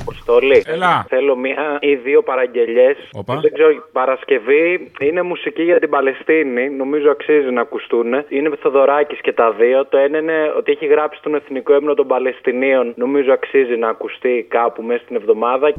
Αποστολή. Έλα. Θέλω μία ή δύο παραγγελιές. Όπα. Δεν ξέρω, Παρασκευή είναι μουσική για την Παλαιστίνη. Νομίζω αξίζει να ακουστούν. Είναι Θοδωράκης και τα δύο. Το ένα είναι ότι έχει γράψει τον εθνικό έμνο των Παλαιστινίων. Νομίζω αξίζει να ακουστεί κάπου μέσα στην εβδομάδα.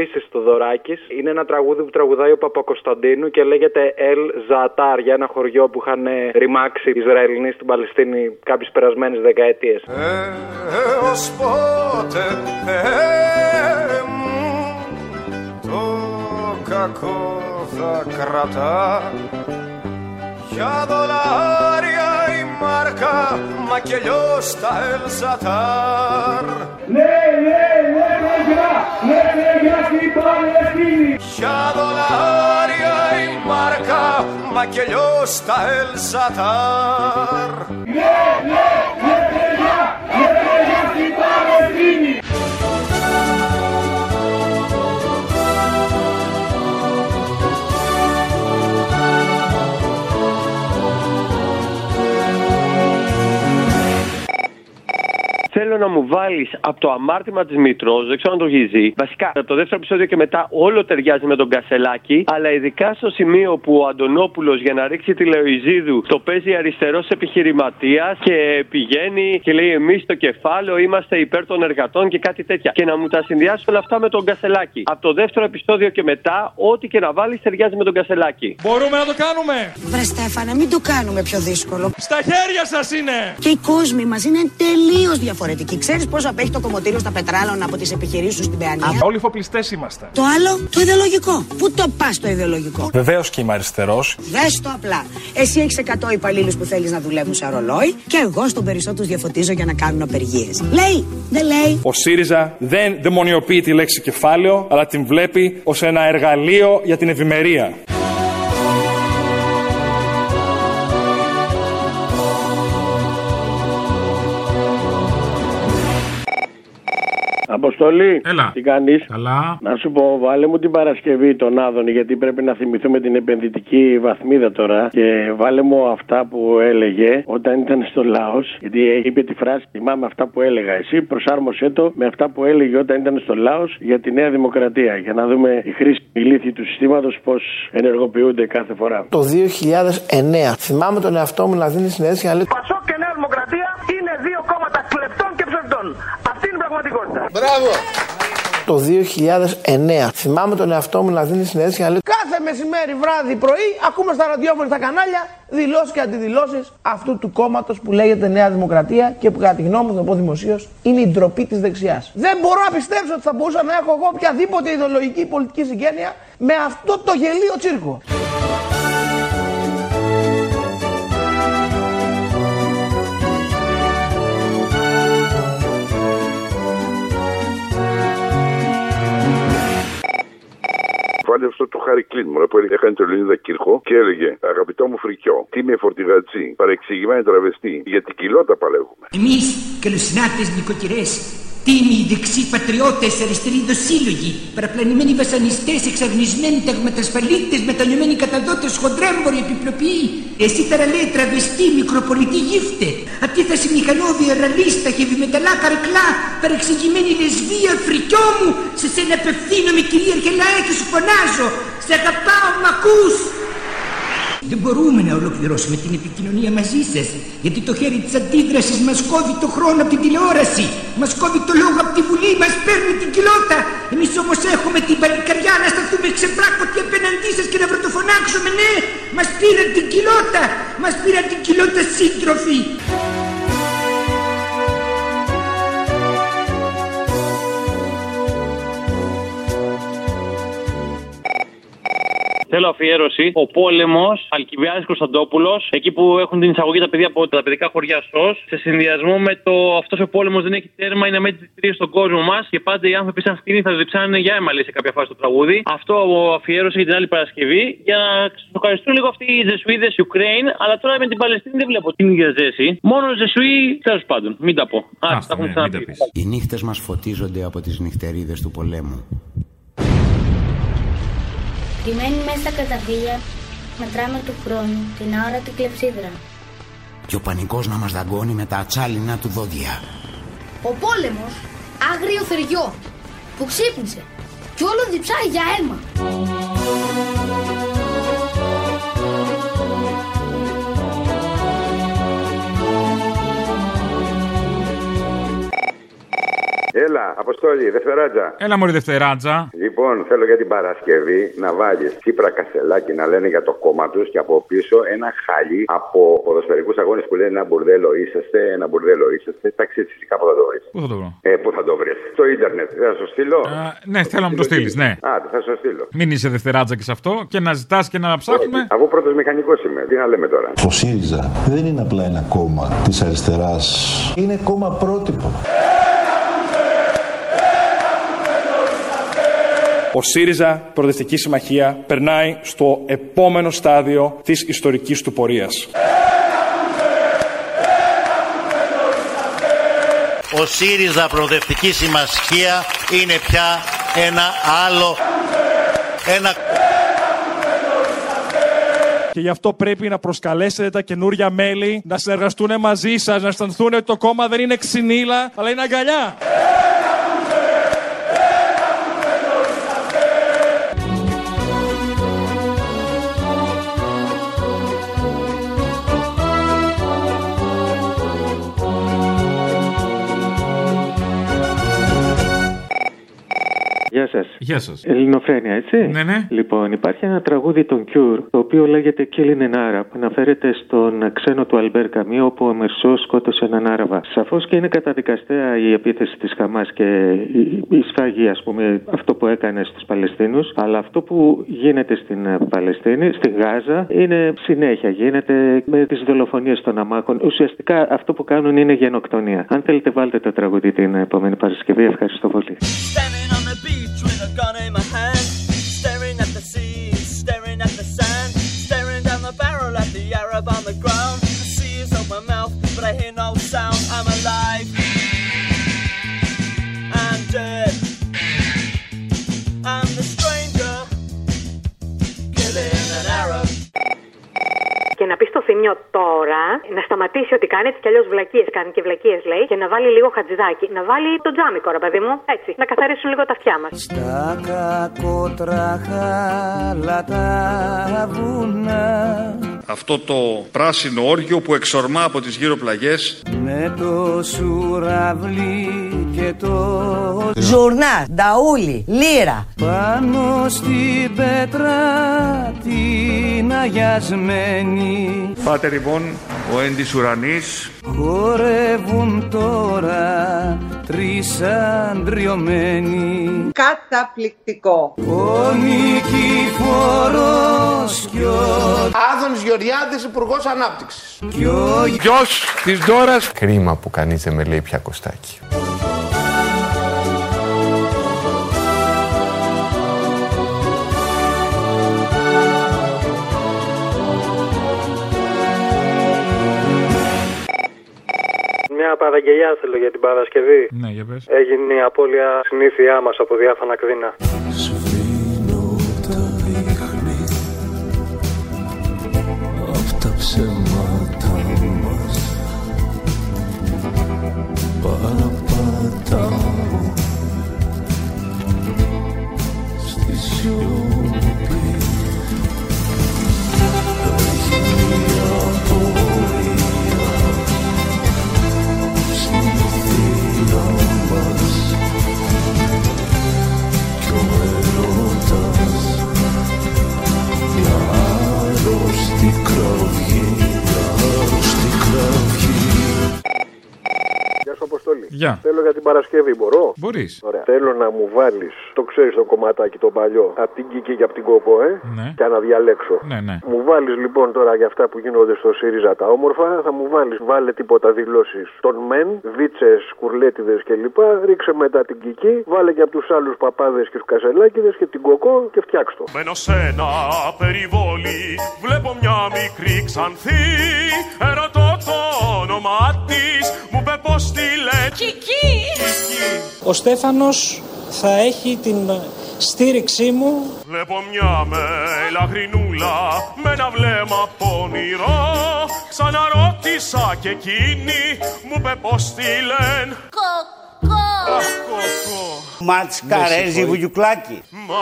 Επίσης το Δωράκης. Είναι ένα τραγούδι που τραγουδάει ο Παπακοσταντίνου και λέγεται El Ζατάρ για ένα χωριό που είχαν ε, ρημάξει οι Ισραηλινοί στην Παλαιστίνη κάποιες περασμένες δεκαετίες. Έως πότε Θεέ μου το κακό θα κρατά για δολάρια η μάρκα μα και λιώς τα Ελζατάρ Για μάρκα μα και λιώς τα Θέλω να μου βάλεις από το αμάρτημα της Μητρός, δεν ξέρω αν το έχεις δει. Βασικά, από το δεύτερο επεισόδιο και μετά όλο ταιριάζει με τον Κασελάκη. Αλλά ειδικά στο σημείο που ο Αντωνόπουλος για να ρίξει τη Λεωιζίδου το παίζει αριστερός επιχειρηματίας και πηγαίνει και λέει: Εμείς στο κεφάλαιο είμαστε υπέρ των εργατών και κάτι τέτοια. Και να μου τα συνδυάσει όλα αυτά με τον Κασελάκη. Από το δεύτερο επεισόδιο και μετά, ό,τι και να βάλεις ταιριάζει με τον Κασελάκη. Μπορούμε να το κάνουμε. Βρε Στέφανε, μην το κάνουμε πιο δύσκολο. Στα χέρια σας είναι. Και οι κόσμοι μας είναι τελείως διαφορετικοί. Ξέρεις πόσο απέχει το κομμωτήριο στα πετράλωνα από τις επιχειρήσεις στην Παιανία; Όλοι φοπλιστές είμαστε. Το άλλο, το ιδεολογικό. Πού το πας το ιδεολογικό; Βεβαίως και είμαι αριστερός. Δες το απλά. Εσύ έχεις 100 υπαλλήλους που θέλεις να δουλεύουν σε ρολόι και εγώ στον περισσότερο διαφωτίζω για να κάνουν απεργίες. Λέει, δεν λέει. Ο ΣΥΡΙΖΑ δεν δαιμονιοποιεί τη λέξη κεφάλαιο, αλλά την βλέπει ως ένα εργαλείο για την ευημερία. Αποστολή. Έλα. Τι κάνεις; Καλά. Να σου πω, βάλε μου την Παρασκευή τον Άδωνη, γιατί πρέπει να θυμηθούμε την επενδυτική βαθμίδα τώρα. Και βάλε μου αυτά που έλεγε όταν ήταν στο λαό. Γιατί είπε τη φράση, θυμάμαι αυτά που έλεγα. Εσύ προσάρμοσέ το με αυτά που έλεγε όταν ήταν στο λαό για τη Νέα Δημοκρατία. Για να δούμε οι χρήσιμοι λύθοι του συστήματος πώς ενεργοποιούνται κάθε φορά. Το 2009 θυμάμαι τον εαυτό μου να δίνει συνέντευξη και να λέει Πασόκ και πραγματικότητα. το 2009 θυμάμαι τον εαυτό μου να δίνει συνέντευξη και να λέει Κάθε μεσημέρι, βράδυ, πρωί, ακούμε στα ραδιόφωνα στα κανάλια δηλώσεις και αντιδηλώσεις αυτού του κόμματος που λέγεται Νέα Δημοκρατία και που κατά τη γνώμη μου, θα το πω δημοσίως, είναι η ντροπή της δεξιάς. Δεν μπορώ να πιστέψω ότι θα μπορούσα να έχω εγώ οποιαδήποτε ιδεολογική ή πολιτική συγγένεια με αυτό το γελίο τσίρκο. Βάλε αυτό το Χάρη Κλίν μου, που έκανε το Λεωνίδα Κύρχο και έλεγε Αγαπητό μου φρικιό, τι με φορτηγατζή, παρεξηγημένη τραβεστή, για την κοιλότα παλεύουμε. Εμείς, καλοσυνάτες νοικοκυρές, τίμοι δεξί πατριώτες, αριστεροί δοσύλλογοι, παραπλανημένοι βασανιστές, εξαγνισμένοι ταγματασφαλίτες, μετανιωμένοι καταδότες, χοντρέμποροι, επιπλοποιοί, εσύ ταραλέ, τραβεστή, μικροπολιτή γύφτε, αντίθεση μηχανόβια, ραλίστα, χεβιμεταλά, καρκλά, παρεξηγημένη λεσβία, φρικιό μου, σε σένα απευθύνομαι κυρία Αρχελάε και σου φωνάζω, σε αγαπάω, μ' ακούς. Δεν μπορούμε να ολοκληρώσουμε την επικοινωνία μαζί σας. Γιατί το χέρι της αντίδρασης μας κόβει το χρόνο από την τηλεόραση. Μας κόβει το λόγο από τη βουλή, μας παίρνει την κοιλότα. Εμείς όμως έχουμε την παλικαριά να σταθούμε ξεπράκωτοι απέναντί σας και να πρωτοφωνάξουμε. Ναι, μας πήραν την κοιλότα. Μας πήραν την κοιλότα σύντροφοι. Θέλω αφιέρωση. Ο πόλεμος, Αλκιβιάδη Κωνσταντόπουλος, εκεί που έχουν την εισαγωγή τα παιδιά από τα παιδικά χωριά ΣΟΣ, σε συνδυασμό με το αυτό ο πόλεμος δεν έχει τέρμα, είναι με τι στον κόσμο μας και πάντα οι άνθρωποι σαν φτύνη θα διψάνε για έμαλη σε κάποια φάση το τραγούδι. Αυτό αφιέρωσε για την άλλη Παρασκευή για να ευχαριστούν λίγο αυτοί οι Ζεσουίδες Ουκραίν, αλλά τώρα με την Παλαιστίνη δεν βλέπω την ίδια ζέση. Μόνο Ζεσουί, τέλος πάντων, μην τα πω. Α, τα έχουμε ξαναπεί. Οι νύχτες μας φωτίζονται από τις νυχτερίδες του πολέμου. Κρυμμένοι μέσα στα καταφύγια, μετράμε του χρόνου την αόρατη κλεψίδρα. Και ο πανικός να μας δαγκώνει με τα ατσάλινα του δόντια. Ο πόλεμος, άγριο θεριό, που ξύπνησε κι όλο διψάει για αίμα. Έλα, Αποστόλη, Δευτεράτζα. Έλα, Μωρή Δευτεράτζα. Λοιπόν, θέλω για την Παρασκευή να βάλεις Τσίπρα Κασελάκη να λένε για το κόμμα τους και από πίσω ένα χαλί από ποδοσφαιρικούς αγώνες που λένε ένα μπουρδέλο είσαστε, ένα μπουρδέλο είσαστε. Εντάξει, φυσικά πού θα το βρεις. Πού θα το βρω; Ε, πού θα το βρεις. Στο ίντερνετ. Θα σου στείλω. Α, ναι, θέλω να μου το στείλεις, ναι. Α, θα σου στείλω. Μην είσαι Δευτεράτζα και σε αυτό και να ζητάς και να ψάχνουμε. Αφού πρώτος μηχανικός είμαι, τι να λέμε τώρα; Ο ΣΥΡΙΖΑ δεν είναι απλά ένα κόμμα της αριστεράς. Είναι κόμμα πρότυπο. Ο ΣΥΡΙΖΑ Προοδευτική Συμμαχία περνάει στο επόμενο στάδιο της ιστορικής του πορείας. Ο ΣΥΡΙΖΑ Προοδευτική Συμμαχία είναι πια ένα άλλο... Ένα... Και γι' αυτό πρέπει να προσκαλέσετε τα καινούρια μέλη να συνεργαστούν μαζί σας, να αισθανθούν ότι το κόμμα δεν είναι ξυνήλα, αλλά είναι αγκαλιά. Σας. Γεια σας. Ελληνοφρένια, έτσι. Ναι, ναι. Λοιπόν, υπάρχει ένα τραγούδι των Cure, το οποίο λέγεται Killing an Arab. Αναφέρεται στον ξένο του Αλμπέρ Καμί, όπου ο Μερσό σκότωσε έναν Άραβα. Σαφώς και είναι καταδικαστέα η επίθεση της Χαμάς και η- η σφαγή, ας πούμε, αυτό που έκανε στους Παλαιστίνους. Αλλά αυτό που γίνεται στην ε, Παλαιστίνη, στη Γάζα, είναι συνέχεια. Γίνεται με τις δολοφονίες των αμάχων. Ουσιαστικά αυτό που κάνουν είναι γενοκτονία. Αν θέλετε, βάλτε το τραγούδι την επόμενη Παρασκευή. Ευχαριστώ πολύ. Standing on the beach with a gun in my hand, Και να πει στο θύμιο τώρα να σταματήσει ό,τι κάνει, έτσι κι αλλιώς βλακίες κάνει και βλακίες λέει, και να βάλει λίγο χατζηδάκι. Να βάλει το τζάμικο, ρε παιδί μου, έτσι. Να καθαρίσουν λίγο τα αυτιά μας. Τα κακότραχα τα βουνά Αυτό το πράσινο όργιο που εξορμά από τις γύρω πλαγιές με το σουραβλί και το Ζουρνάς, νταούλι, λύρα. πάνω στην πέτρα την αγιασμένη Πάτερ ημών ο εν της ουρανής χορεύουν τώρα τρεις αντριωμένοι Καταπληκτικό. ο Νικηφόρος κι ο Άδωνης Γεωργιάδης, Υπουργός Ανάπτυξης. κι ο γιος της Ντόρας Κρίμα που κανείς δεν με λέει πια Κωστάκι. Μια παραγγελιά θέλω για την Παρασκευή. Ναι, για πες. Έγινε η απώλεια συνήθειά μας από διάφανα κτίνα. Απ' τα ψέματα μας Παραπατάω Στη σιωπή Αποστόλη. Γεια. Θέλω για την Παρασκευή, μπορώ; Μπορείς. Ωραία. Θέλω να μου βάλεις, το ξέρεις το κομματάκι το παλιό, από την Κική και από την Κόπο, ε; Ναι. Και να διαλέξω. Ναι, ναι. Μου βάλεις λοιπόν τώρα για αυτά που γίνονται στο ΣΥΡΙΖΑ τα όμορφα, θα μου βάλεις, βάλε τίποτα δηλώσεις των μεν, βίτσες, κουρλέτιδες κλπ. Ρίξε μετά την Κική, βάλε και από τους άλλους παπάδες και τους κασελάκιδες και την Κοκό και φτιάξ' το. Μπαίνω σε ένα περιβόλι, βλέπω μια μικρή ξανθή Ο Στέφανος θα έχει την στήριξή μου. Βλέπω μια μελαχρινούλα με ένα βλέμμα πονηρό. Ξαναρώτησα και εκείνη, μου είπε πως τη λένε Ματσκαρέζι βουγιουκλάκι. Μα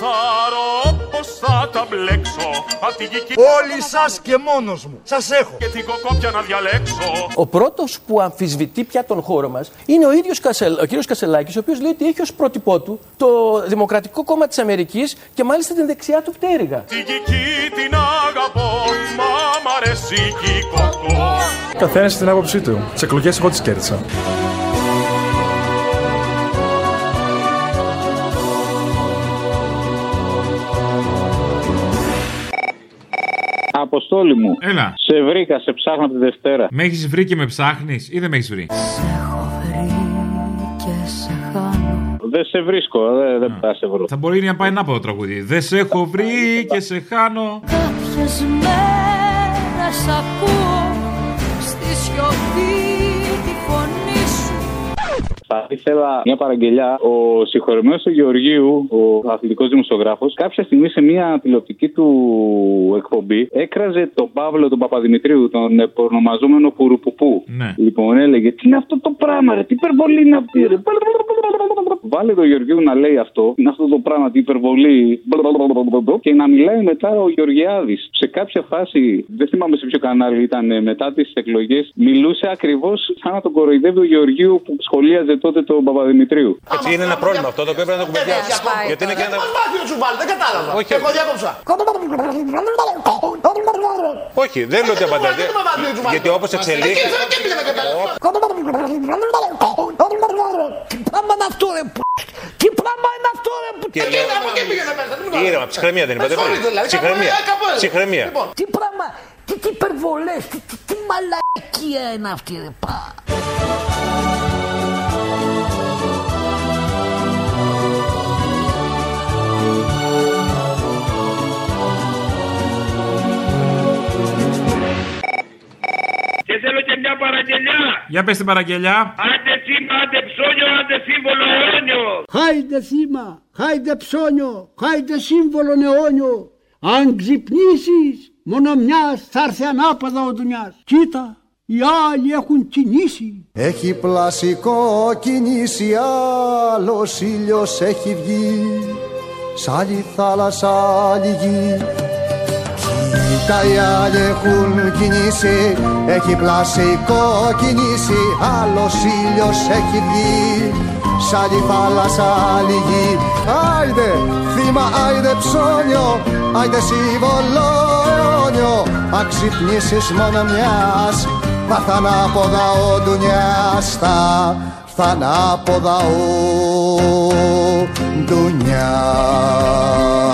θα ρω πως θα τα μπλέξω Απ' την Κική Όλοι σας και μόνος μου. Σας έχω. και την κοκόπια να διαλέξω Ο πρώτος που αμφισβητεί πια τον χώρο μας είναι ο ίδιος ο κύριος Κασελάκης, ο οποίος λέει ότι έχει ως πρότυπό του το Δημοκρατικό Κόμμα της Αμερικής και μάλιστα την δεξιά του πτέρυγα. Την Κική την αγαπώ, μα μ' αρέσει και η κοκό Καθένας την άποψή του. Τις εκλογές εγώ τις κέρδισα. Αποστόλη μου. Έλα. Σε βρήκα, σε ψάχνω από τη Δευτέρα. Με έχεις βρει και με ψάχνεις ή δεν με έχεις βρει; Δεν σε βρίσκω, δεν, δεν θα σε βρω. Θα μπορεί να πάει ένα από το τραγούδι. Δεν σε έχω βρει και σε χάνω. Κάποιες μέρες ακούω Θα ήθελα μια παραγγελιά. Ο συγχωρεμένος του Γεωργίου, ο αθλητικός δημοσιογράφος, κάποια στιγμή σε μια τηλεοπτική του εκπομπή έκραζε τον Παύλο τον Παπαδημητρίου, τον επωνομαζόμενο Πουρουποπού. Ναι. Λοιπόν, έλεγε Τι είναι αυτό το πράγμα, ρε, τι υπερβολή είναι αυτή, ρε. Βάλε τον Γεωργίου να λέει αυτό, είναι αυτό το πράγμα, την υπερβολή. Και να μιλάει μετά ο Γεωργιάδης. Σε κάποια φάση, δεν θυμάμαι σε ποιο κανάλι ήταν, ε, μετά τις εκλογές, μιλούσε ακριβώς σαν να τον κοροϊδεύει ο Γεωργίου που σχολίαζε τότε τον Παπαδημητρίου. Έτσι είναι ένα πρόβλημα αυτό το οποίο πρέπει να το κουβεντιάσουμε. Γιατί είναι και ένα. Πώς μάθεις να σου βάλει, δεν κατάλαβα. Όχι. Εγώ διάκοψα. Όχι, δεν λέω ότι απαντάτε. Γιατί με μάθεις να σου βάλει. Γιατί όπως εξελίχθηκε. Εκεί δεν εκεί πήγα να καταλάβω. Τι πράγμα είναι αυτό ρε που... Τι πράγμα είναι αυτό ρε που... Και λέω. Από εκεί πήγαινε μέσα. δεν μου Ήρεμα, ψυχραιμία δεν είπατε. Sorry, δηλαδή, Ψυχραιμία. κάπου- κάπου έτσι. Ψυχραιμία. Λοιπόν, Τι πράγμα... Τι, τι υπερβολές, τι, τι, τι μαλακία είναι αυτή ρε πα. Και θέλω και μια παραγγελιά. Για πες την παραγγελιά. Άντε τσίμα, άντε ψώνιο, άντε σύμβολο αιώνιο. Χάιντε θύμα, χάιντε ψώνιο, χάιντε σύμβολο αιώνιο. Αν ξυπνήσεις, μόνο μιας θα έρθει ανάποδα ο Δουνιάς. Κοίτα, οι άλλοι έχουν κινήσει. Έχει πλασικό κινήσει, άλλος ήλιος έχει βγει Σ' άλλη θάλασσα, άλλη γη Κοίτα οι άλλοι έχουν κινήσει. Έχει πλασικό κινήσει, άλλος ήλιος έχει βγει. Σ' άλλη θάλασσα, άλλη γη. Άιντε θύμα, άιντε ψώνιο. Άιντε σύμβολο αιώνιο Αν ξυπνήσεις μόνο μιας θα έρθει ανάποδα ο Ντουνιάς θα έρθει ανάποδα ο Ντουνιάς